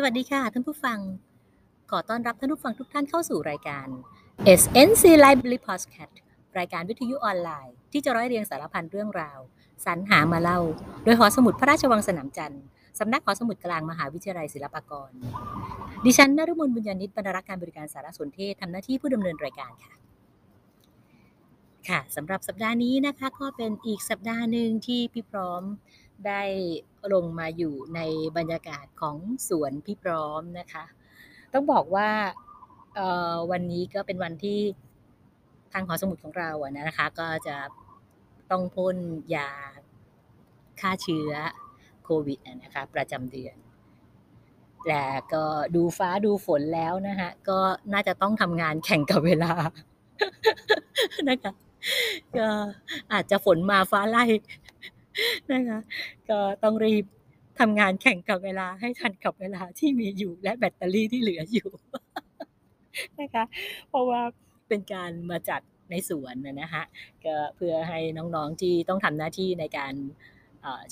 สวัสดีค่ะท่านผู้ฟัง ขอต้อนรับท่านผู้ฟังทุกท่านเข้าสู่รายการ SNC Library Podcast รายการวิทยุออนไลน์ ที่จะร้อยเรียงสารพันเรื่องราว สรรหามาเล่า โดยหอสมุดพระราชวังสนามจันทร์สำนักหอสมุดกลางมหาวิทยาลัยศิลปากร ดิฉันนรุมนบุญญาณิตบรรณารักการบริการสารสนเทศทำหน้าที่ผู้ดำเนินรายการค่ะ ค่ะสำหรับสัปดาห์นี้นะคะ ก็เป็นอีกสัปดาห์หนึ่งที่พี่พร้อม ได้ลงมาอยู่ในบรรยากาศของสวนพี่พร้อมนะคะ ต้องบอกว่าวันนี้ก็เป็นวันที่ทางหอสมุดของเราอะนะคะ ก็จะต้องพ่นยาฆ่าเชื้อโควิดนะคะประจำเดือน แต่ก็ดูฟ้าดูฝนแล้วนะคะก็น่าจะต้องทำงานแข่งกับเวลานะคะก็อาจจะฝนมาฟ้าไล่ นะคะ ก็ต้องรีบทำงานแข่งกับเวลาให้ทันกับเวลาที่มีอยู่และแบตเตอรี่ที่เหลืออยู่นะคะ เพราะว่าเป็นการมาจัดในสวนนะนะคะก็เพื่อให้น้องๆที่ต้องทำหน้าที่ในการ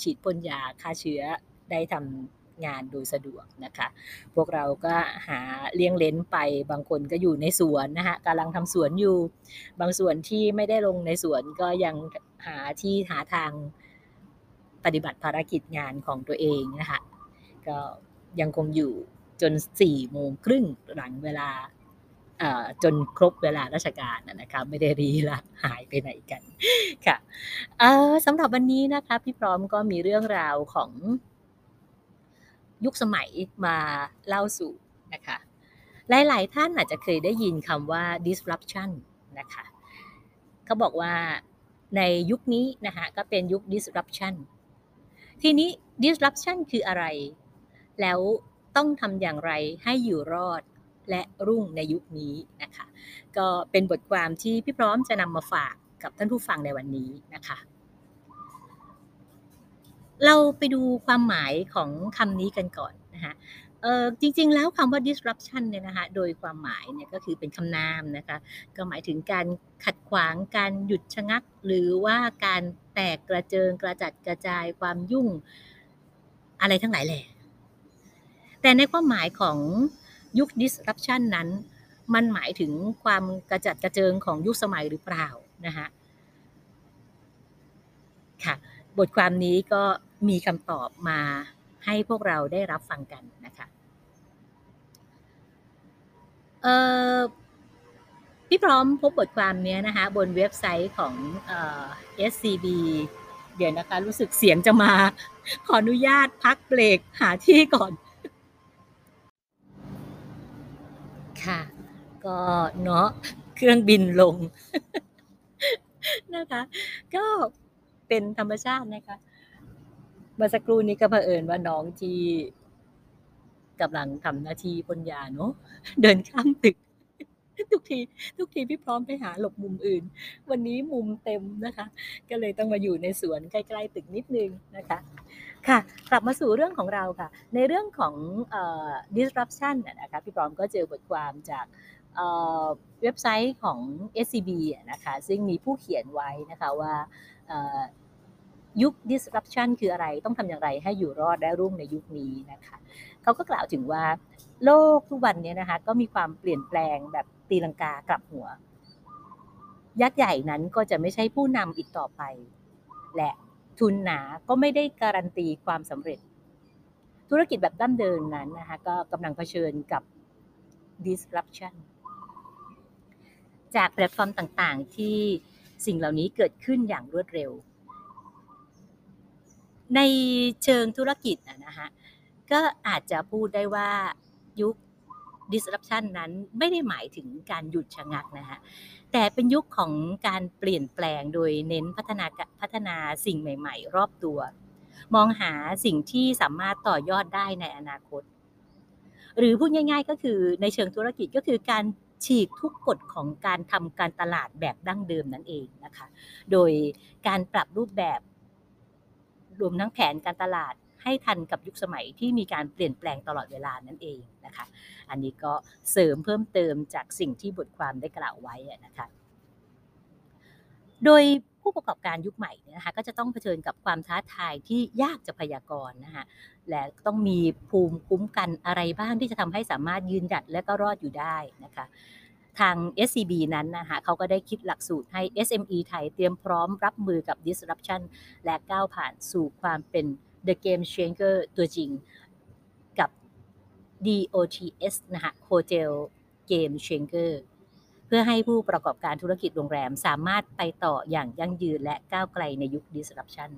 ฉีดพ่นยาฆ่าเชื้อได้ทำงานโดยสะดวกนะคะ พวกเราก็หาเลี่ยงเลนไปบางคนก็อยู่ในสวนนะคะกำลังทำสวนอยู่ บางส่วนที่ไม่ได้ลงในสวนก็ยังหาที่หาทาง ปฏิบัติภารกิจงานของตัวเองนะคะก็ยังคงอยู่จน4โมงครึ่งหลังเวลาจนครบเวลาราชการนะนะคะไม่ได้รีละหายไปไหนกันค่ะสำหรับวันนี้นะคะพี่พร้อมก็มีเรื่องราวของยุคสมัยมาเล่าสู่นะคะหลาย ๆ ท่านอาจจะเคยได้ยินคำว่า disruption นะคะเขาบอกว่าในยุคนี้นะคะก็เป็นยุค disruption ทีนี้ disruption คืออะไร แล้วต้องทำอย่างไรให้อยู่รอดและรุ่งในยุคนี้นะคะ ก็เป็นบทความที่พี่พร้อมจะนำมาฝากกับท่านผู้ฟังในวันนี้นะคะ เราไปดูความหมายของคำนี้กันก่อนนะคะ ออจริง ๆ แล้วคำว่า disruption เนี่ยนะคะโดยความหมายเนี่ยก็คือเป็นคำนามนะคะก็หมายถึงการขัดขวางการหยุดชะงัก หรือว่าการแตกกระเจิงกระจัดกระจายความยุ่งอะไรทั้งหลายแหละแต่ในความหมายของยุค disruption นั้น มันหมายถึงความกระจัดกระเจิงของยุคสมัยหรือเปล่านะคะค่ะบทความนี้ก็มีคำตอบมาให้พวกเราได้รับฟังกันนะคะ เออพี่พร้อมพบบทความนี้นะคะ บนเว็บไซต์ของเอ่อ SCB เดี๋ยวนะคะ รู้สึกเสียงจะมา ขออนุญาตพักเบรกหาที่ก่อน ค่ะ ก็เนาะเครื่องบินลง นะคะ ก็เป็นธรรมชาตินะคะเมื่อสักครู่นี้ก็เผอิญว่าน้องที่ กำลังทำหน้าที่พ่นยาเนาะเดินข้ามตึก ทุกที ทุกทีพี่พร้อมไปหาหลบมุมอื่น วันนี้มุมเต็มนะคะ ก็เลยต้องมาอยู่ในสวนใกล้ๆตึกนิดนึงนะคะ ค่ะ กลับมาสู่เรื่องของเราค่ะ ในเรื่องของออ disruption นะคะพี่พร้อมก็เจอบทความจากเว็บไซต์ของ SCB นะคะซึ่งมีผู้เขียนไว้นะคะว่ายุค disruption คืออะไร ต้องทำอย่างไรให้อยู่รอดและรุ่งในยุคนี้นะคะ เขาก็กล่าวถึงว่าโลกทุกวันนี้นะคะก็มีความเปลี่ยนแปลงแบบตีลังกากลับหัว ยักษ์ใหญ่นั้นก็จะไม่ใช่ผู้นำอีกต่อไป และทุนหนาก็ไม่ได้การันตีความสำเร็จ ธุรกิจแบบดั้งเดิมนั้นนะคะก็กำลังเผชิญกับ disruption จากแพลตฟอร์มต่างๆ ที่สิ่งเหล่านี้เกิดขึ้นอย่างรวดเร็ว ในเชิงธุรกิจนะคะ ก็อาจจะพูดได้ว่ายุค disruption นั้นไม่ได้หมายถึงการหยุดชะงักนะคะแต่เป็นยุคของการเปลี่ยนแปลงโดยเน้นพัฒนาพัฒนาสิ่งใหม่ ๆ รอบตัว มองหาสิ่งที่สามารถต่อยอดได้ในอนาคต หรือพูดง่าย ๆ ก็คือในเชิงธุรกิจก็คือการฉีกทุกกฎของการทำการตลาดแบบดั้งเดิมนั่นเองนะคะ โดยการปรับรูปแบบ รวมทั้งแผนการตลาด ให้ทันกับยุคสมัยที่มีการเปลี่ยนแปลงตลอดเวลานั่นเองนะคะ อันนี้ก็เสริมเพิ่มเติมจากสิ่งที่บทความได้กล่าวไว้นะคะ โดยผู้ประกอบการยุคใหม่นะคะก็จะต้องเผชิญกับความท้าทายที่ยากจะพยากรณ์นะคะและต้องมีภูมิคุ้มกันอะไรบ้างที่จะทำให้สามารถยืนหยัดและก็รอดอยู่ได้นะคะทาง SCB นั้นนะคะเขาก็ได้คิดหลักสูตรให้ SME ไทยเตรียมพร้อมรับมือกับ disruption และก้าวผ่านสู่ความเป็น the game changer ตัวจริงกับ DOTS นะคะ Hotel Game Changer เพื่อให้ผู้ประกอบการธุรกิจโรงแรมสามารถไปต่ออย่างยั่งยืนและก้าวไกลในยุค disruption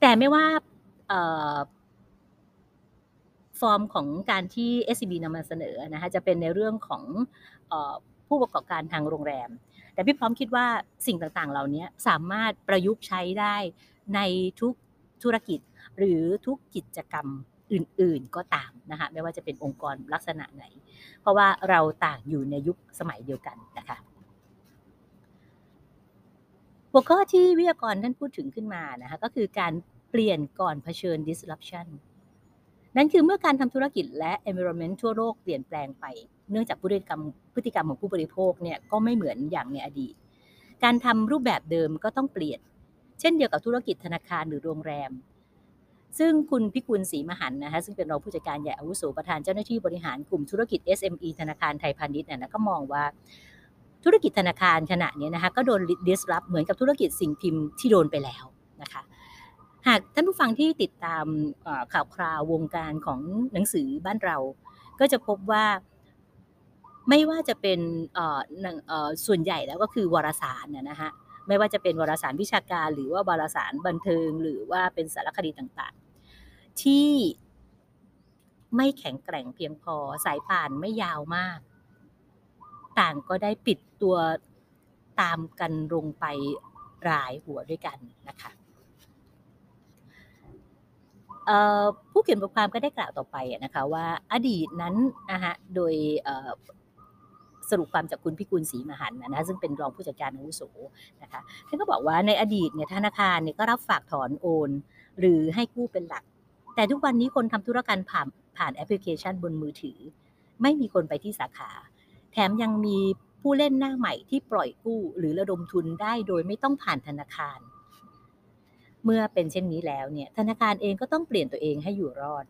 แต่ไม่ว่าฟอร์มของการที่ SCB นำมาเสนอนะคะจะเป็นในเรื่องของอผู้ประกอบการทางโรงแรม แต่พี่พร้อมคิดว่าสิ่งต่างๆ เหล่านี้สามารถประยุกต์ใช้ได้ในทุก ธุรกิจ หรือทุกกิจกรรมอื่นๆก็ตามนะคะไม่ว่าจะเป็นองค์กรลักษณะไหน เพราะว่าเราต่างอยู่ในยุคสมัยเดียวกันนะคะหัวข้อที่วิทยากรท่านพูดถึงขึ้นมานะคะก็คือการเปลี่ยนก่อนเผชิญ disruption นั่นคือเมื่อการทำธุรกิจและ environment ทั่วโลกเปลี่ยนแปลงไปเนื่องจากพฤติกรรมพฤติกรรมของผู้บริโภคเนี่ยก็ไม่เหมือนอย่างในอดีต การทำรูปแบบเดิมก็ต้องเปลี่ยน ช่นเดียวกับธุรกิจธนาคารหรือโรงแรม ซึ่งคุณพิกุลศรีมหันนะคะซึ่งเป็นรองผู้จัดการใหญ่อาวุโสประธานเจ้าหน้าที่บริหารกลุ่มธุรกิจ SME ธนาคารไทยพาณิชย์เนี่ยนะก็มองว่าธุรกิจธนาคารขณะนี้นะคะก็โดน disrupt เหมือนกับธุรกิจสิ่งพิมพ์ที่โดนไปแล้วนะคะหากท่านผู้ฟังที่ติดตามข่าวคราววงการของหนังสือบ้านเรา ก็จะพบว่าไม่ว่าจะเป็นส่วนใหญ่แล้วก็คือวารสารนะฮะ ไม่ว่าจะเป็นวารสารวิชาการ หรือว่าวารสารบันเทิง หรือว่าเป็นสารคดีต่างๆ ที่ไม่แข็งแกร่งเพียงพอสายป่านไม่ยาวมาก ต่างก็ได้ปิดตัวตามกันลงไปรายหัวด้วยกันนะคะผู้เขียนบทความก็ได้กล่าวต่อไปนะคะว่าอดีตนั้นนะคะโดย สรุปความจากคุณพิกุลศรีมหันนะซึ่งเป็นรองผู้จัดการอาวุโสนะคะท่านก็บอกว่าในอดีตเนี่ยธนาคารเนี่ยก็รับฝากถอนโอน หรือให้กู้เป็นหลัก แต่ทุกวันนี้คนทำธุรกรรมผ่านผ่านแอปพลิเคชันบนมือถือ ไม่มีคนไปที่สาขา แถมยังมีผู้เล่นหน้าใหม่ที่ปล่อยกู้ หรือระดมทุนได้โดยไม่ต้องผ่านธนาคาร เมื่อเป็นเช่นนี้แล้วเนี่ยธนาคารเองก็ต้องเปลี่ยนตัวเองให้อยู่รอด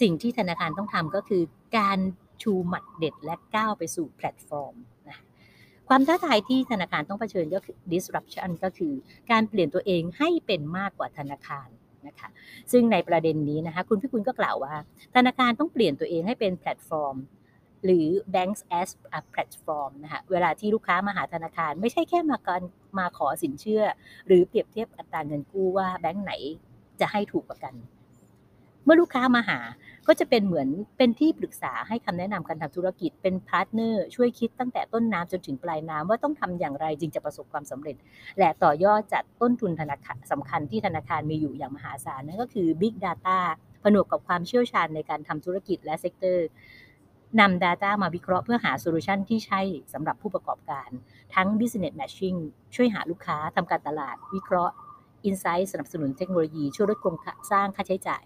สิ่งที่ธนาคารต้องทำก็คือการชูหมัดเด็ดและก้าวไปสู่แพลตฟอร์มนะความท้าทายที่ธนาคารต้องเผชิญก็คือ disruption ก็คือการเปลี่ยนตัวเองให้เป็นมากกว่าธนาคารนะคะซึ่งในประเด็นนี้นะคะคุณพี่คุณก็กล่าวว่า ธนาคารต้องเปลี่ยนตัวเองให้เป็นแพลตฟอร์ม หรือ bank as a platform นะคะเวลาที่ลูกค้ามาหาธนาคารไม่ใช่แค่มาการมาขอสินเชื่อ หรือเปรียบเทียบอัตราเงินกู้ว่าแบงก์ไหนจะให้ถูกกว่ากัน เมื่อลูกค้ามาหาก็จะเป็นเหมือนเป็นที่ปรึกษาให้คำแนะนำการทำธุรกิจเป็น partner ช่วยคิดตั้งแต่ต้นน้ำจนถึงปลายน้ำว่าต้องทำอย่างไรจึงจะประสบความสำเร็จ และต่อยอดจัดต้นทุนธนาคารสำคัญที่ธนาคารมีอยู่อย่างมหาศาลนั่นก็คือ Big Data ผนวกกับความเชี่ยวชาญในการทำธุรกิจแต่ละ sector นำ Data มาวิเคราะห์เพื่อหา solution ที่ใช่สำหรับผู้ประกอบการ ทั้ง Business Matching ช่วยหาลูกค้าทำการตลาดวิเคราะห์ Insight สนับสนุนเทคโนโลยีช่วยลดโครงสร้างค่าใช้จ่าย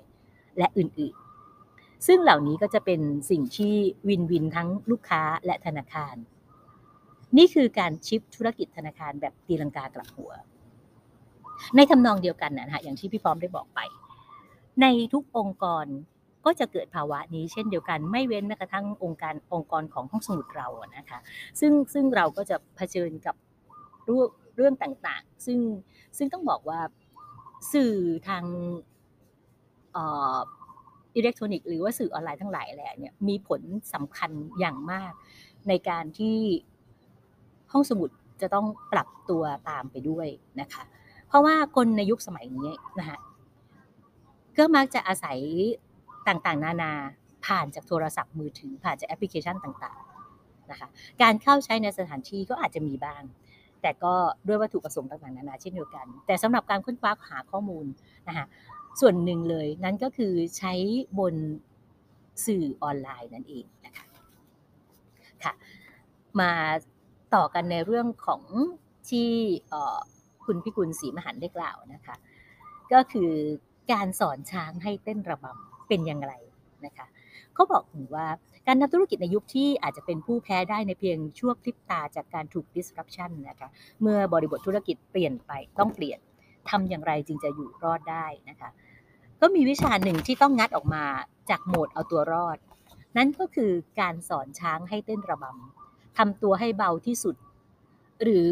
และอื่นๆ ซึ่งเหล่านี้ก็จะเป็นสิ่งที่ win-win ทั้งลูกค้าและธนาคาร นี่คือการชิปธุรกิจธนาคารแบบตีลังกากลับหัว ในทำนองเดียวกันนะฮะอย่างที่พี่พร้อมได้บอกไป ในทุกองค์กรก็จะเกิดภาวะนี้เช่นเดียวกันไม่เว้นแม้กระทั่งองค์การองค์กรของห้องสมุดเรานะคะซึ่งซึ่งเราก็จะเผชิญกับเรื่องต่างๆ ซึ่งซึ่งต้องบอกว่าสื่อทาง อิเล็กทรอนิกส์หรือว่าสื่อออนไลน์ทั้งหลายแหละเนี่ยมีผลสำคัญอย่างมาก ในการที่ห้องสมุดจะต้องปรับตัวตามไปด้วยนะคะ เพราะว่าคนในยุคสมัยนี้นะคะก็มักจะอาศัยต่างๆ นานาผ่านจากโทรศัพท์มือถือผ่านจากแอปพลิเคชันต่างๆนะคะการเข้าใช้ในสถานที่ก็อาจจะมีบ้าง แต่ก็ด้วยวัตถุประสงค์ต่างๆนานาเช่นเดียวกัน แต่สำหรับการค้นคว้าหาข้อมูลนะคะส่วนหนึ่งเลยนั่นก็คือใช้บนสื่อออนไลน์นั่นเองนะคะค่ะมาต่อกันในเรื่องของที่คุณพิกุลศรีมหันได้กล่าวนะคะ ก็คือการสอนช้างให้เต้นระบำเป็นอย่างไรนะคะเขาบอกถึงว่า การทำธุรกิจในยุคที่อาจจะเป็นผู้แพ้ได้ในเพียงชั่วพริบตาจากการถูก disruption นะคะเมื่อบริบทธุรกิจเปลี่ยนไปต้องเปลี่ยนทำอย่างไรจึงจะอยู่รอดได้นะคะก็มีวิชาหนึ่งที่ต้องงัดออกมาจากโหมดเอาตัวรอด นั่นก็คือการสอนช้างให้เต้นระบำทำตัวให้เบาที่สุด หรือ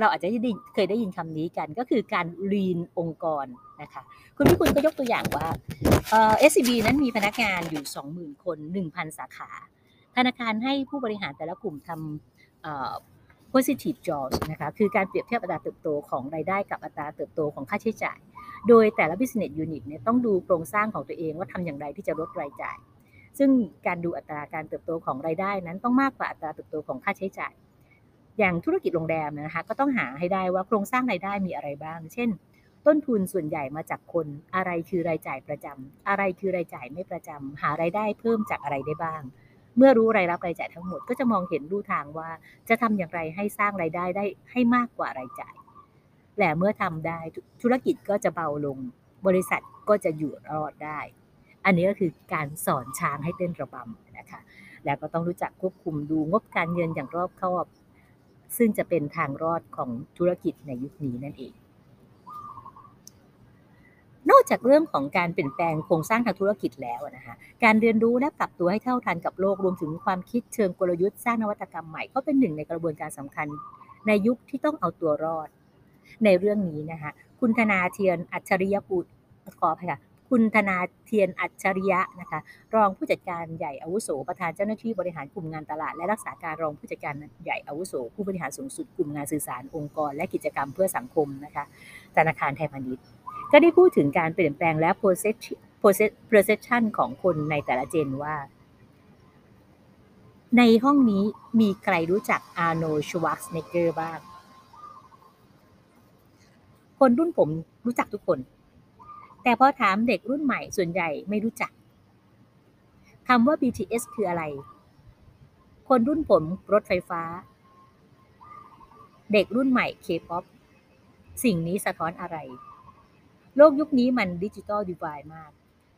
เราอาจจะได้เคยได้ยินคำนี้กัน ก็คือการลีนองค์กรนะคะคุณพี่คุณก็ยกตัวอย่างว่าเอ่อ SCB นั้นมีพนักงานอยู่ 20,000 คน 1,000 สาขา ธนาคารให้ผู้บริหารแต่ละกลุ่มทำ positive jaws นะคะคือการเปรียบเทียบอัตราเติบโตของรายได้กับอัตราเติบโตของค่าใช้จ่าย โดยแต่ละ business unit เนี่ยต้องดูโครงสร้างของตัวเองว่าทำอย่างไรที่จะลดรายจ่าย ซึ่งการดูอัตราการเติบโตของรายได้นั้นต้องมากกว่าอัตราเติบโตของค่าใช้จ่าย อย่างธุรกิจโรงแรมนะคะก็ต้องหาให้ได้ว่าโครงสร้างรายได้มีอะไรบ้าง เช่น ต้นทุนส่วนใหญ่มาจากคนอะไรคือรายจ่ายประจำอะไรคือรายจ่ายไม่ประจำหารายได้เพิ่มจากอะไรได้บ้าง เมื่อรู้รายรับรายจ่ายทั้งหมดก็จะมองเห็นรูทางว่า จะทำอย่างไรให้สร้างรายได้ได้ให้มากกว่ารายจ่ายและเมื่อทำได้ธุรกิจก็จะเบาลง บริษัทก็จะอยู่รอดได้ อันนี้ก็คือการสอนช้างให้เต้นระบำนะคะแล้วก็ต้องรู้จักควบคุมดูงบการเงินอย่างรอบคอบ ซึ่งจะเป็นทางรอดของธุรกิจในยุคนี้นั่นเอง นอกจากเรื่องของการเปลี่ยนแปลงโครงสร้างทางธุรกิจแล้วนะคะการเรียนรู้และปรับตัวให้เท่าทันกับโลกรวมถึงความคิดเชิงกลยุทธ์สร้างนวัตกรรมใหม่ก็เป็นหนึ่งในกระบวนการสำคัญ ในยุคที่ต้องเอาตัวรอด ในเรื่องนี้นะคะคุณธนาเทียนอัจฉริยปุตรขออภัยค่ะ คุณธนาเทียนอัจฉริยะนะคะ รองผู้จัดการใหญ่อาวุโส ประธานเจ้าหน้าที่บริหารกลุ่มงานตลาด และรักษาการรองผู้จัดการใหญ่อาวุโส ผู้บริหารสูงสุดกลุ่มงานสื่อสารองค์กร และกิจกรรมเพื่อสังคมนะคะธนาคารไทยพาณิชย์ ก็ได้พูดถึงการเปลี่ยนแปลงและ perception ของคนในแต่ละเจนว่า ในห้องนี้มีใครรู้จักอาร์โนชวัคเนเกอร์บ้าง คนรุ่นผมรู้จักทุกคน แต่พอถามเด็กรุ่นใหม่ส่วนใหญ่ไม่รู้จักคำว่า BTS คืออะไร คนรุ่นผมรถไฟฟ้า เด็กรุ่นใหม่ K-POP สิ่งนี้สะท้อนอะไร โลกยุคนี้มันดิจิตอลดีวายมาก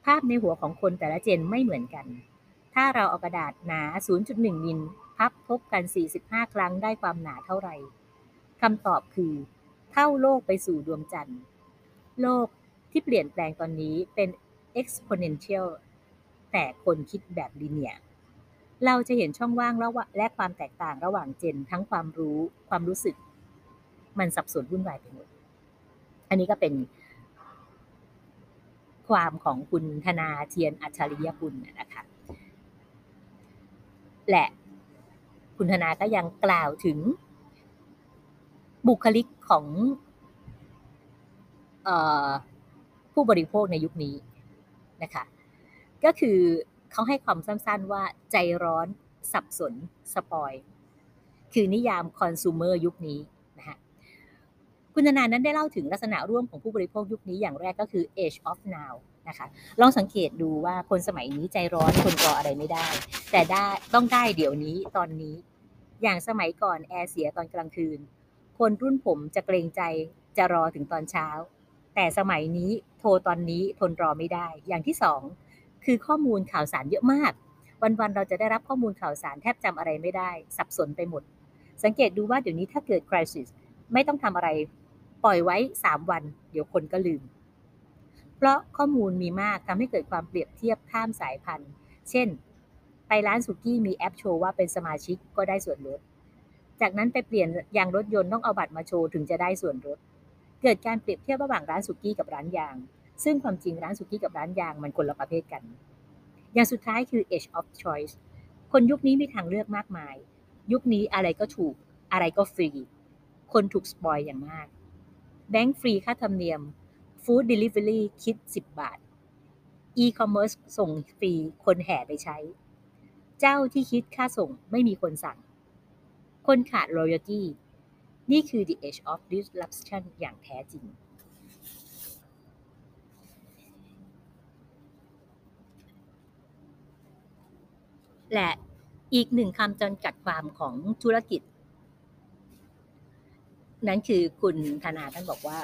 ภาพในหัวของคนแต่ละเจนไม่เหมือนกัน ถ้าเราเอากระดาษหนา 0.1 มิล พับทบกัน 45 ครั้งได้ความหนาเท่าไหร่คำตอบคือ เท่าโลกไปสู่ดวงจันทร์ โลก ที่เปลี่ยนแปลงตอนนี้เป็น exponential แต่คนคิดแบบลิเนียเราจะเห็นช่องว่างและความแตกต่างระหว่างเจนทั้งความรู้ความรู้สึก มันสับสนวุ่นวายไปหมด อันนี้ก็เป็นความของคุณธนาเทียนอัจฉริยปุณนะคะและคุณธนาก็ยังกล่าวถึงบุคลิกของออ ผู้บริโภคในยุคนี้นะคะ ก็คือเขาให้ความสั้นๆว่าใจร้อนสับสนสปอย คือนิยามคอน sumer ยุคนี้นะคะคุณธนานั้นได้เล่าถึงลักษณะร่วมของผู้บริโภคยุคนี้อย่างแรกก็คือ age of now นะคะลองสังเกตดูว่าคนสมัยนี้ใจร้อนคนรออะไรไม่ได้ แต่ได้ต้องได้เดี๋ยวนี้ตอนนี้ อย่างสมัยก่อนแอร์เสียตอนกลางคืน คนรุ่นผมจะเกรงใจจะรอถึงตอนเช้า แต่สมัยนี้โทรตอนนี้ทนรอไม่ได้ อย่างที่สองคือข้อมูลข่าวสารเยอะมาก วันๆเราจะได้รับข้อมูลข่าวสารแทบจำอะไรไม่ได้ สับสนไปหมด สังเกตดูว่าเดี๋ยวนี้ถ้าเกิดคริสิสไม่ต้องทำอะไร ปล่อยไว้ 3 วัน เดี๋ยวคนก็ลืม เพราะข้อมูลมีมากทำให้เกิดความเปรียบเทียบข้ามสายพันธุ์ เช่น ไปร้านสุกี้มีแอปโชว์ว่าเป็นสมาชิกก็ได้ส่วนลด จากนั้นไปเปลี่ยนยางรถยนต์ต้องเอาบัตรมาโชว์ถึงจะได้ส่วนลด เกิดการเปรียบเทียบระหว่างร้านสุกี้กับร้านยาง ซึ่งความจริงร้านสุกี้กับร้านยางมันคนละประเภทกัน อย่างสุดท้ายคือ age of choice คนยุคนี้มีทางเลือกมากมาย ยุคนี้อะไรก็ถูก อะไรก็ฟรี คนถูก spoil อย่างมาก แบงค์ฟรีค่าธรรมเนียม ฟู้ดเดลิเวอรี่คิด 10 บาท อีคอมเมิร์ซส่งฟรี คนแห่ไปใช้ เจ้าที่คิดค่าส่งไม่มีคนสั่ง คนขาด loyalty นี่คือ the age of disruption อย่างแท้จริง และอีกหนึ่งคำจำกัดความของธุรกิจ นั้นคือคุณธนาท่านบอกว่า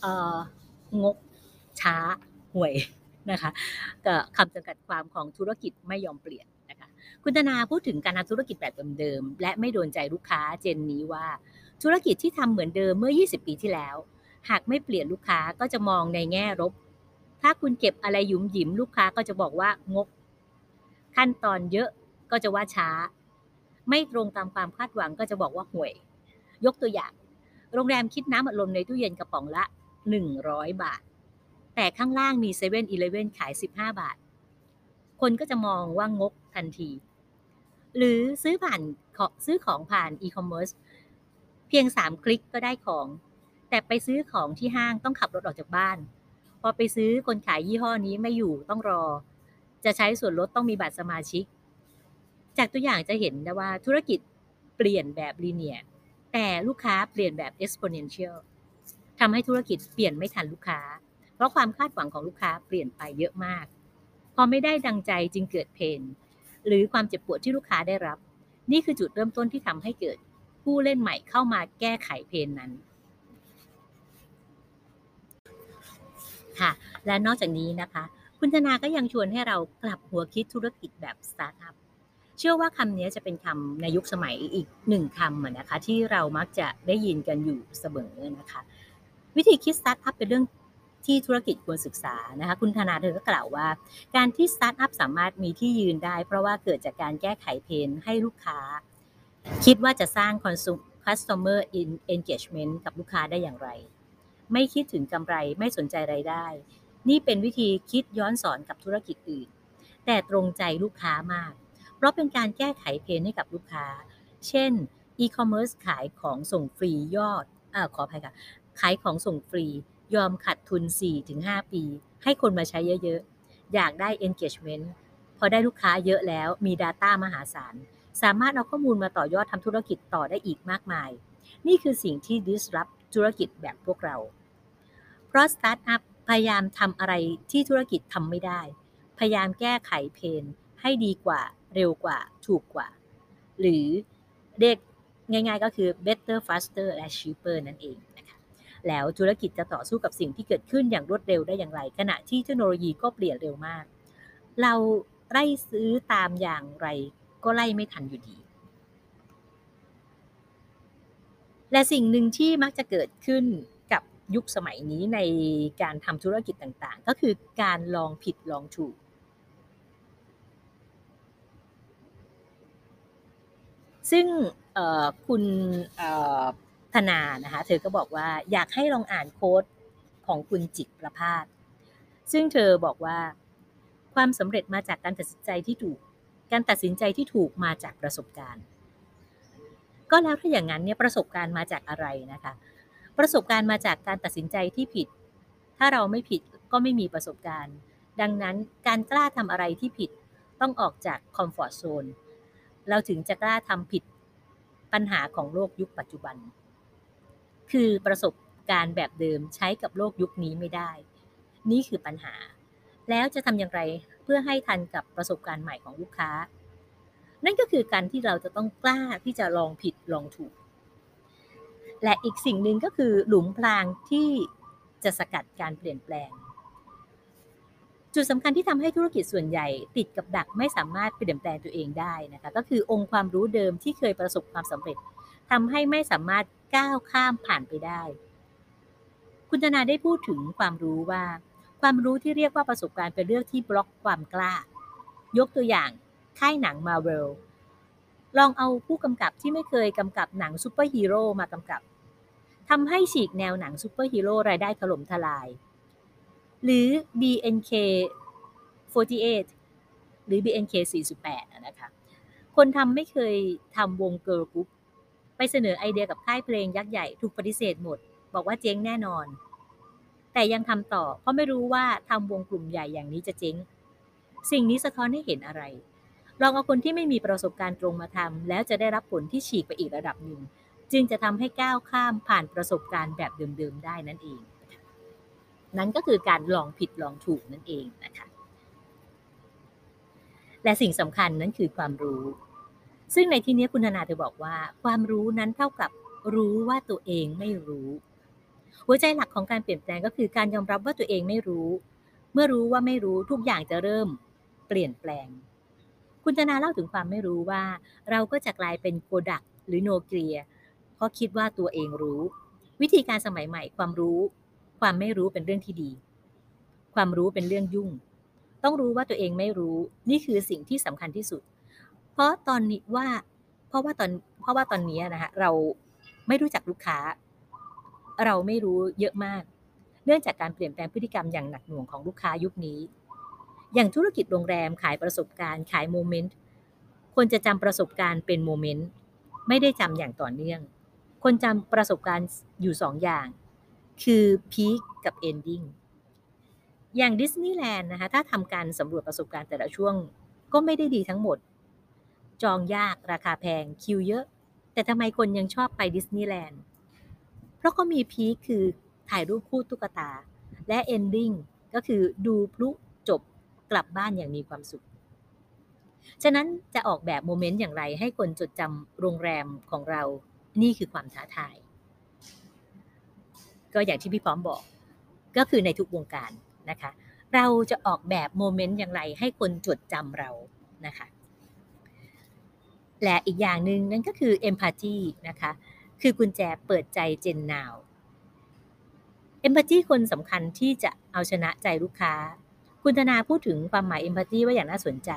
เอองบช้าห่วยนะคะก็คำจำกัดความของธุรกิจไม่ยอมเปลี่ยน คุณธนาพูดถึงการทำธุรกิจแบบเดิมๆและไม่โดนใจลูกค้าเจนนี้ว่า ธุรกิจที่ทำเหมือนเดิมเมื่อ 20 ปีที่แล้ว หากไม่เปลี่ยนลูกค้าก็จะมองในแง่ลบถ้าคุณเก็บอะไรหยุมหยิมลูกค้าก็จะบอกว่างก ขั้นตอนเยอะก็จะว่าช้า ไม่ตรงตามความคาดหวังก็จะบอกว่าห่วย ยกตัวอย่าง โรงแรมคิดน้ำอัดลมในตู้เย็นกระป๋องละ 100 บาท แต่ข้างล่างมีเซเว่นอีเลเว่นขาย 15 บาท คนก็จะมองว่างกทันที หรือซื้อผ่านซื้อของผ่านอีคอมเมิร์ซเพียง 3 คลิกก็ได้ของ แต่ไปซื้อของที่ห้างต้องขับรถออกจากบ้าน พอไปซื้อคนขายยี่ห้อนี้ไม่อยู่ต้องรอ จะใช้ส่วนลดต้องมีบัตรสมาชิก จากตัวอย่างจะเห็นได้ว่าธุรกิจเปลี่ยนแบบลีเนียแต่ลูกค้าเปลี่ยนแบบ exponential ทำให้ธุรกิจเปลี่ยนไม่ทันลูกค้า เพราะความคาดหวังของลูกค้าเปลี่ยนไปเยอะมาก พอไม่ได้ดังใจจึงเกิดเพน หรือความเจ็บปวดที่ลูกค้าได้รับ นี่คือจุดเริ่มต้นที่ทำให้เกิดผู้เล่นใหม่เข้ามาแก้ไขเพนนั้นค่ะ และนอกจากนี้นะคะ คุณธนาก็ยังชวนให้เรากลับหัวคิดธุรกิจแบบสตาร์ทอัพเชื่อว่าคำนี้จะเป็นคำในยุคสมัยอีกหนึ่งคำนะคะ ที่เรามักจะได้ยินกันอยู่เสมอนะคะ วิธีคิดสตาร์ทอัพเป็นเรื่อง ที่ธุรกิจควรศึกษานะคะคุณธนาเธอก็กล่าวว่า การที่สตาร์ทอัพสามารถมีที่ยืนได้ เพราะว่าเกิดจากการแก้ไข pain ให้ลูกค้า คิดว่าจะสร้างคอนซู customer engagement กับลูกค้าได้อย่างไร ไม่คิดถึงกำไรไม่สนใจรายได้ นี่เป็นวิธีคิดย้อนสอนกับธุรกิจอื่น แต่ตรงใจลูกค้ามาก เพราะเป็นการแก้ไขเพนให้กับลูกค้า เช่นอีคอมเมิร์ซขายของส่งฟรียอดอขออภัยค่ะขายของส่งฟรี ยอมขัดทุน 4-5 ปี ให้คนมาใช้เยอะๆ อยากได้ engagement พอได้ลูกค้าเยอะแล้วมี Data มหาศาล สามารถเอาข้อมูลมาต่อยอดทำธุรกิจต่อได้อีกมากมาย นี่คือสิ่งที่ disrupt ธุรกิจแบบพวกเรา เพราะสตาร์ทอัพพยายามทำอะไรที่ธุรกิจทำไม่ได้ พยายามแก้ไขเพนให้ดีกว่า เร็วกว่า ถูกกว่า หรือเรียกง่ายๆก็คือ better faster และ cheaper นั่นเอง แล้วธุรกิจจะต่อสู้กับสิ่งที่เกิดขึ้นอย่างรวดเร็วได้อย่างไร ขณะที่เทคโนโลยีก็เปลี่ยนเร็วมาก เราไล่ซื้อตามอย่างไรก็ไล่ไม่ทันอยู่ดี และสิ่งหนึ่งที่มักจะเกิดขึ้นกับยุคสมัยนี้ในการทำธุรกิจต่างๆ ก็คือการลองผิดลองถูกซึ่งคุณ ธนานะคะ เธอก็บอกว่าอยากให้ลองอ่านโค้ดของคุณจิตประพาสซึ่งเธอบอกว่า ความสำเร็จมาจากการตัดสินใจที่ถูก การตัดสินใจที่ถูกมาจากประสบการณ์ ก็แล้วถ้าอย่างนั้นเนี่ยประสบการณ์มาจากอะไรนะคะ ประสบการณ์มาจากการตัดสินใจที่ผิด ถ้าเราไม่ผิดก็ไม่มีประสบการณ์ ดังนั้นการกล้าทำอะไรที่ผิดต้องออกจากคอมฟอร์ทโซนเราถึงจะกล้าทำผิดปัญหาของโลกยุคปัจจุบัน คือประสบการณ์แบบเดิมใช้กับโลกยุคนี้ไม่ได้ นี่คือปัญหา แล้วจะทำอย่างไรเพื่อให้ทันกับประสบการณ์ใหม่ของลูกค้า นั่นก็คือการที่เราจะต้องกล้าที่จะลองผิดลองถูก และอีกสิ่งหนึ่งก็คือหลุมพรางที่จะสกัดการเปลี่ยนแปลง จุดสำคัญที่ทำให้ธุรกิจส่วนใหญ่ ติดกับดักไม่สามารถเปลี่ยนแปลงตัวเองได้นะคะก็คือองค์ความรู้เดิมที่เคยประสบความสำเร็จ ทำให้ไม่สามารถก้าวข้ามผ่านไปได้ คุณธนาได้พูดถึงความรู้ว่า ความรู้ที่เรียกว่าประสบการณ์เป็นเรื่องที่บล็อกความกล้า ยกตัวอย่างค่ายหนังมาเวลลองเอาผู้กำกับที่ไม่เคยกำกับหนังซูเปอร์ฮีโร่มากำกับทำให้ฉีกแนวหนังซูเปอร์ฮีโร่รายได้ถล่มทลาย หรือ BNK 48 หรือ BNK 48นะคะ คนทำไม่เคยทำวงเกิร์ลกรุ๊ป ไปเสนอไอเดียกับค่ายเพลงยักษ์ใหญ่ถูกปฏิเสธหมด บอกว่าเจ๊งแน่นอน แต่ยังทำต่อ เพราะไม่รู้ว่าทำวงกลุ่มใหญ่อย่างนี้จะเจ๊ง สิ่งนี้สะท้อนให้เห็นอะไร ลองเอาคนที่ไม่มีประสบการณ์ตรงมาทำแล้วจะได้รับผลที่ฉีกไปอีกระดับหนึ่ง จึงจะทำให้ก้าวข้ามผ่านประสบการณ์แบบเดิมๆได้นั่นเอง นั่นก็คือการลองผิดลองถูกนั่นเองนะคะและสิ่งสำคัญนั้นคือความรู้ ซึ่งในที่นี้คุณธนาเธอบอกว่า ความรู้นั้นเท่ากับรู้ว่าตัวเองไม่รู้ หัวใจหลักของการเปลี่ยนแปลงก็คือการยอมรับว่าตัวเองไม่รู้ เมื่อรู้ว่าไม่รู้ทุกอย่างจะเริ่มเปลี่ยนแปลง คุณธนาเล่าถึงความไม่รู้ว่า เราก็จะกลายเป็นโกดักหรือโนเกียเพราะคิดว่าตัวเองรู้ วิธีการสมัยใหม่ความรู้ ความไม่รู้เป็นเรื่องที่ดี ความรู้เป็นเรื่องยุ่ง ต้องรู้ว่าตัวเองไม่รู้ นี่คือสิ่งที่สำคัญที่สุด เพราะตอนนี้ว่า เพราะว่าตอนเพราะว่าตอนนี้นะคะเราไม่รู้จักลูกค้า เราไม่รู้เยอะมาก เนื่องจากการเปลี่ยนแปลงพฤติกรรมอย่างหนักหน่วงของลูกค้ายุคนี้ อย่างธุรกิจโรงแรมขายประสบการณ์ขาย moment คนจะจำประสบการณ์เป็น moment ไม่ได้จำอย่างต่อเนื่อง คนจำประสบการณ์อยู่สองอย่าง คือ peak กับ ending อย่างดิสนีย์แลนด์นะคะถ้าทำการสำรวจประสบการณ์แต่ละช่วงก็ไม่ได้ดีทั้งหมด จองยากราคาแพงคิวเยอะ แต่ทำไมคนยังชอบไปดิสนีย์แลนด์เพราะก็มี peak คือถ่ายรูปคู่ตุ๊กตา และ ending ก็คือดูพลุจบกลับบ้านอย่างมีความสุข ฉะนั้นจะออกแบบ moment อย่างไรให้คนจดจำโรงแรมของเรา นี่คือความท้าทาย ก็อย่างที่พี่พร้อมบอก ก็คือในทุกวงการนะคะ เราจะออกแบบ moment อย่างไรให้คนจดจำเรานะคะ และอีกอย่างหนึ่งนั่นก็คือ empathy นะคะ คือกุญแจเปิดใจเจนนาว empathy คนสำคัญที่จะเอาชนะใจลูกค้า คุณธนาพูดถึงความหมาย empathy ว่าอย่างน่าสนใจ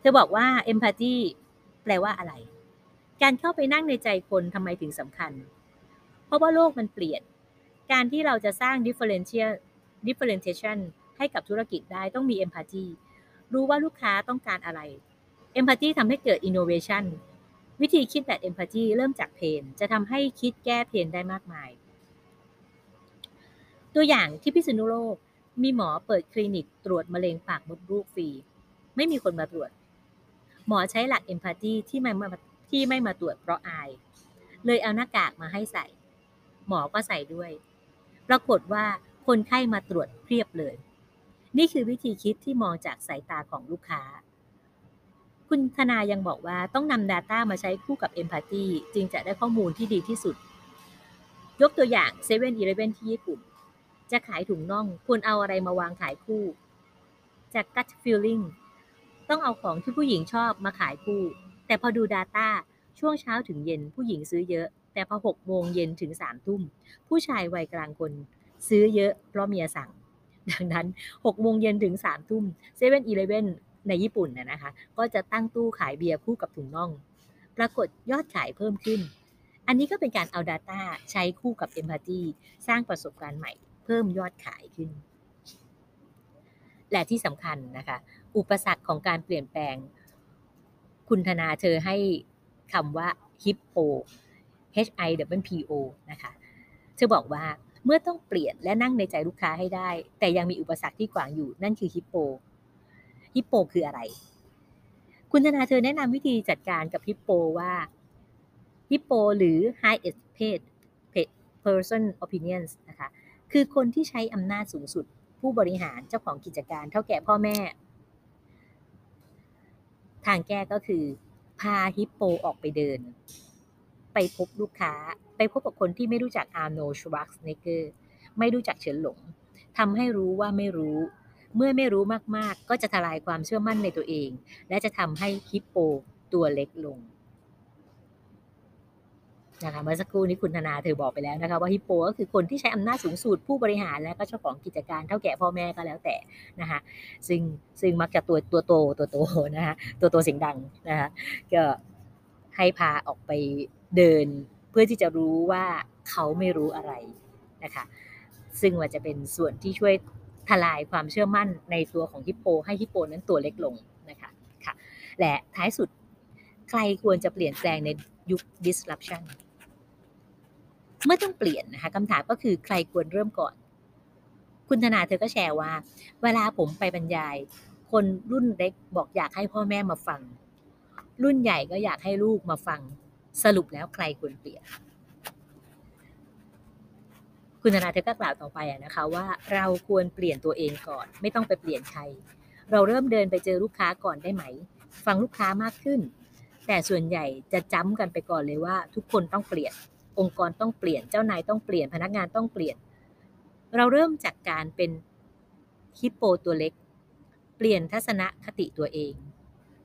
เธอบอกว่า empathy แปลว่าอะไร การเข้าไปนั่งในใจคนทำไมถึงสำคัญ เพราะว่าโลกมันเปลี่ยน การที่เราจะสร้าง differential differentiation ให้กับธุรกิจได้ต้องมี empathy รู้ว่าลูกค้าต้องการอะไร empathy ทำให้เกิด innovation วิธีคิดแบบ empathy เริ่มจากเพนจะทำให้คิดแก้เพนได้มากมาย ตัวอย่างที่พิษณุโลกมีหมอเปิดคลินิกตรวจมะเร็งปากมดลูกฟรี ไม่มีคนมาตรวจ หมอใช้หลัก empathy ที่ไม่มาที่ไม่มาตรวจเพราะอาย เลยเอาหน้ากากมาให้ใส่ หมอก็ใส่ด้วย ปรากฏว่าคนไข้มาตรวจเพียบเลย นี่คือวิธีคิดที่มองจากสายตาของลูกค้า คุณธนายังบอกว่าต้องนำ Data มาใช้คู่กับ Empathy จึงจะได้ข้อมูลที่ดีที่สุด ยกตัวอย่าง7 e เ e ่ e อที่ญี่ปุ่น จะขายถุงน่องควรเอาอะไรมาวางขายคู่ จาก gut feeling ต้องเอาของที่ผู้หญิงชอบมาขายคู่ แต่พอดู Data ช่วงเช้าถึงเย็นผู้หญิงซื้อเยอะ แต่พอ6โมงเย็นถึง3ทุ่ม ผู้ชายวัยกลางคน ซื้อเยอะเพราะเมียสั่ง ดังนั้น6โมงเย็นถึง3ทุ่มเซเว่นอีเลฟเว่น ในญี่ปุ่นน่ะนะคะ ก็จะตั้งตู้ขายเบียร์คู่กับถุงน่อง ปรากฏยอดขายเพิ่มขึ้น อันนี้ก็เป็นการเอา Data ใช้คู่กับ Empathy สร้างประสบการณ์ใหม่ เพิ่มยอดขายขึ้น และที่สำคัญนะคะ อุปสรรคของการเปลี่ยนแปลง คุณธนาเธอให้คำว่า HIPPO H I W P O นะคะ เธอบอกว่าเมื่อต้องเปลี่ยนและนั่งในใจลูกค้าให้ได้ แต่ยังมีอุปสรรคที่ขวางอยู่นั่นคือฮิปโป ฮิปโปคืออะไร คุณธนาเธอแนะนำวิธีจัดการกับฮิปโปว่าฮิปโปหรือ high paid person opinions นะคะคือคนที่ใช้อำนาจสูงสุด ผู้บริหารเจ้าของกิจการ เท่าแก่พ่อแม่ ทางแก้ก็คือ พาฮิปโปออกไปเดิน ไปพบลูกค้า ไปพบกับคนที่ไม่รู้จักอาร์โนชวักสเนเกอร์ไม่รู้จักเฉินหลงทำให้รู้ว่าไม่รู้ เมื่อไม่รู้มากๆ ก็จะทลายความเชื่อมั่นในตัวเอง และจะทำให้ฮิปโปตัวเล็กลงนะคะเมื่อสักครู่นี้คุณธนาเธอบอกไปแล้วนะคะว่าฮิปโปก็คือคนที่ใช้อำนาจสูงสุดผู้บริหารและก็เจ้าของกิจการเท่าแก่พ่อแม่ก็แล้วแต่นะคะซึ่งซึ่งมักจะตัวตัวโตตัวโตนะคะตัวโตเสียงดังนะคะก็ให้พาออกไปเดิน เพื่อที่จะรู้ว่าเขาไม่รู้อะไรนะคะซึ่งว่าจะเป็นส่วนที่ช่วย ทลายความเชื่อมั่นในตัวของฮิปโป ให้ฮิปโปนั้นตัวเล็กลงนะคะค่ะและท้ายสุดใครควรจะเปลี่ยนแปลงในยุค disruption เมื่อต้องเปลี่ยนนะคะคำถามก็คือใครควรเริ่มก่อน คุณธนาเธอก็แชร์ว่า เวลาผมไปบรรยาย คนรุ่นเล็กบอกอยากให้พ่อแม่มาฟัง รุ่นใหญ่ก็อยากให้ลูกมาฟัง สรุปแล้วใครควรเปลี่ยน คุณธนาเธอก็กล่าวต่อไปนะคะว่าเราควรเปลี่ยนตัวเองก่อน ไม่ต้องไปเปลี่ยนใคร เราเริ่มเดินไปเจอลูกค้าก่อนได้ไหม ฟังลูกค้ามากขึ้น แต่ส่วนใหญ่จะจำกันไปก่อนเลยว่า ทุกคนต้องเปลี่ยน องค์กรต้องเปลี่ยน เจ้านายต้องเปลี่ยน พนักงานต้องเปลี่ยน เราเริ่มจากการเป็นฮิปโปตัวเล็ก เปลี่ยนทัศนคติตัวเอง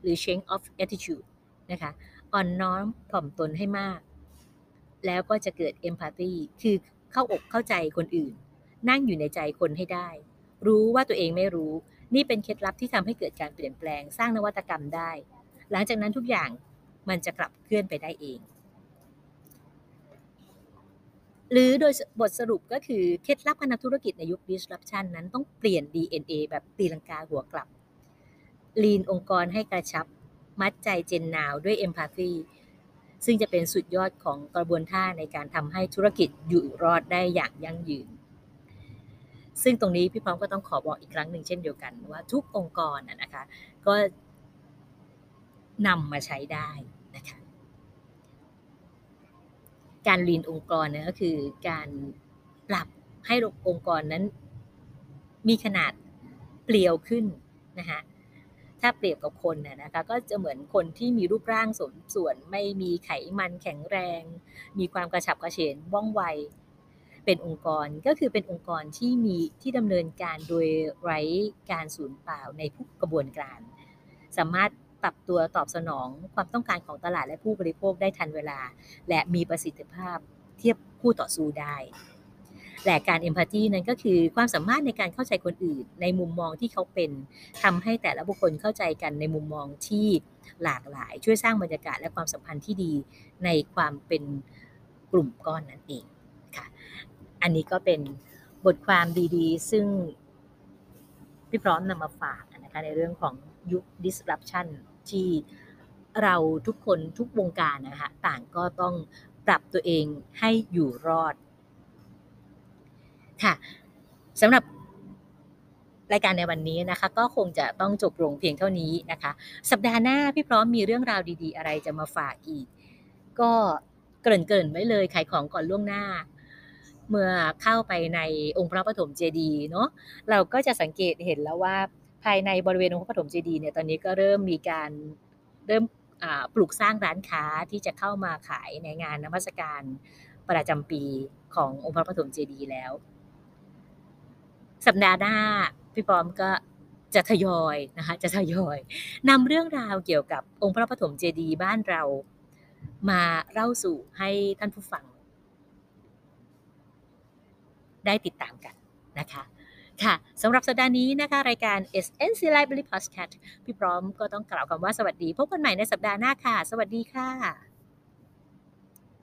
หรือ change of attitude นะคะอ่อนน้อมถ่อมตนให้มาก แล้วก็จะเกิด empathy คือ เข้าอกเข้าใจคนอื่น นั่งอยู่ในใจคนให้ได้ รู้ว่าตัวเองไม่รู้ นี่เป็นเคล็ดลับที่ทำให้เกิดการเปลี่ยนแปลงสร้างนวัตกรรมได้ หลังจากนั้นทุกอย่างมันจะกลับเคลื่อนไปได้เอง หรือโดยบทสรุปก็คือเคล็ดลับพันธธุรกิจในยุค disruption นั้นต้องเปลี่ยน DNA แบบตีลังกาหัวกลับลีนองค์กรให้กระชับ มัดใจเจนนาวด้วย empathy ซึ่งจะเป็นสุดยอดของกระบวนท่าในการทำให้ธุรกิจอยู่รอดได้อย่างยั่งยืน ซึ่งตรงนี้พี่พร้อมก็ต้องขอบอกอีกครั้งหนึ่งเช่นเดียวกันว่าทุกองค์กรนะคะก็นำมาใช้ได้นะคะการลีนองค์กรเนี่ยก็คือการปรับให้องค์กรนั้นมีขนาดเปลี่ยวขึ้นนะคะ ถ้าเปรียบกับคนน่ะนะคะก็จะเหมือนคนที่มีรูปร่างสมส่วนไม่มีไขมันแข็งแรง มีความกระฉับกระเฉงว่องไว เป็นองค์กรก็คือเป็นองค์กรที่มีที่ดำเนินการโดยไร้การสูญเปล่าในทุกกระบวนการ สามารถปรับตัวตอบสนองความต้องการของตลาดและผู้บริโภคได้ทันเวลา และมีประสิทธิภาพเทียบคู่ต่อสู้ได้ และการเอมพัตตีนั้นก็คือความสามารถในการเข้าใจคนอื่น ในมุมมองที่เขาเป็นทำให้แต่ละบุคคลเข้าใจกันในมุมมองที่หลากหลาย ช่วยสร้างบรรยากาศและความสัมพันธ์ที่ดีในความเป็นกลุ่มก้อนนั่นเองค่ะ อันนี้ก็เป็นบทความดีๆ ซึ่งพี่พร้อมนำมาฝากนะคะในเรื่องของยุค disruption ที่เราทุกคนทุกวงการนะคะต่างก็ต้องปรับตัวเองให้อยู่รอด ค่ะสำหรับรายการในวันนี้นะคะ ก็คงจะต้องจบลงเพียงเท่านี้นะคะ สัปดาห์หน้าพี่พร้อมมีเรื่องราวดีๆ อะไรจะมาฝากอีก ก็เกริ่นๆไว้เลยขายของก่อนล่วงหน้า เมื่อเข้าไปในองค์พระปฐมเจดีย์เนาะเราก็จะสังเกตเห็นแล้วว่าภายในบริเวณองค์พระปฐมเจดีย์เนี่ยตอนนี้ก็เริ่มมีการเริ่มปลูกสร้างร้านค้าที่จะเข้ามาขายในงานนมัสการประจำปีขององค์พระปฐมเจดีย์แล้ว สัปดาห์หน้าพี่ปอมก็จะทยอยนะคะจะทยอยนำเรื่องราวเกี่ยวกับองค์พระปฐมเจดีย์บ้านเรา มาเล่าสู่ให้ท่านผู้ฟัง ได้ติดตามกันนะคะค่ะสำหรับสัปดาห์นี้นะคะ รายการ SNC Library Podcast พี่พร้อมก็ต้องกล่าวคำว่าสวัสดี พบกันใหม่ในสัปดาห์หน้าค่ะ สวัสดีค่ะ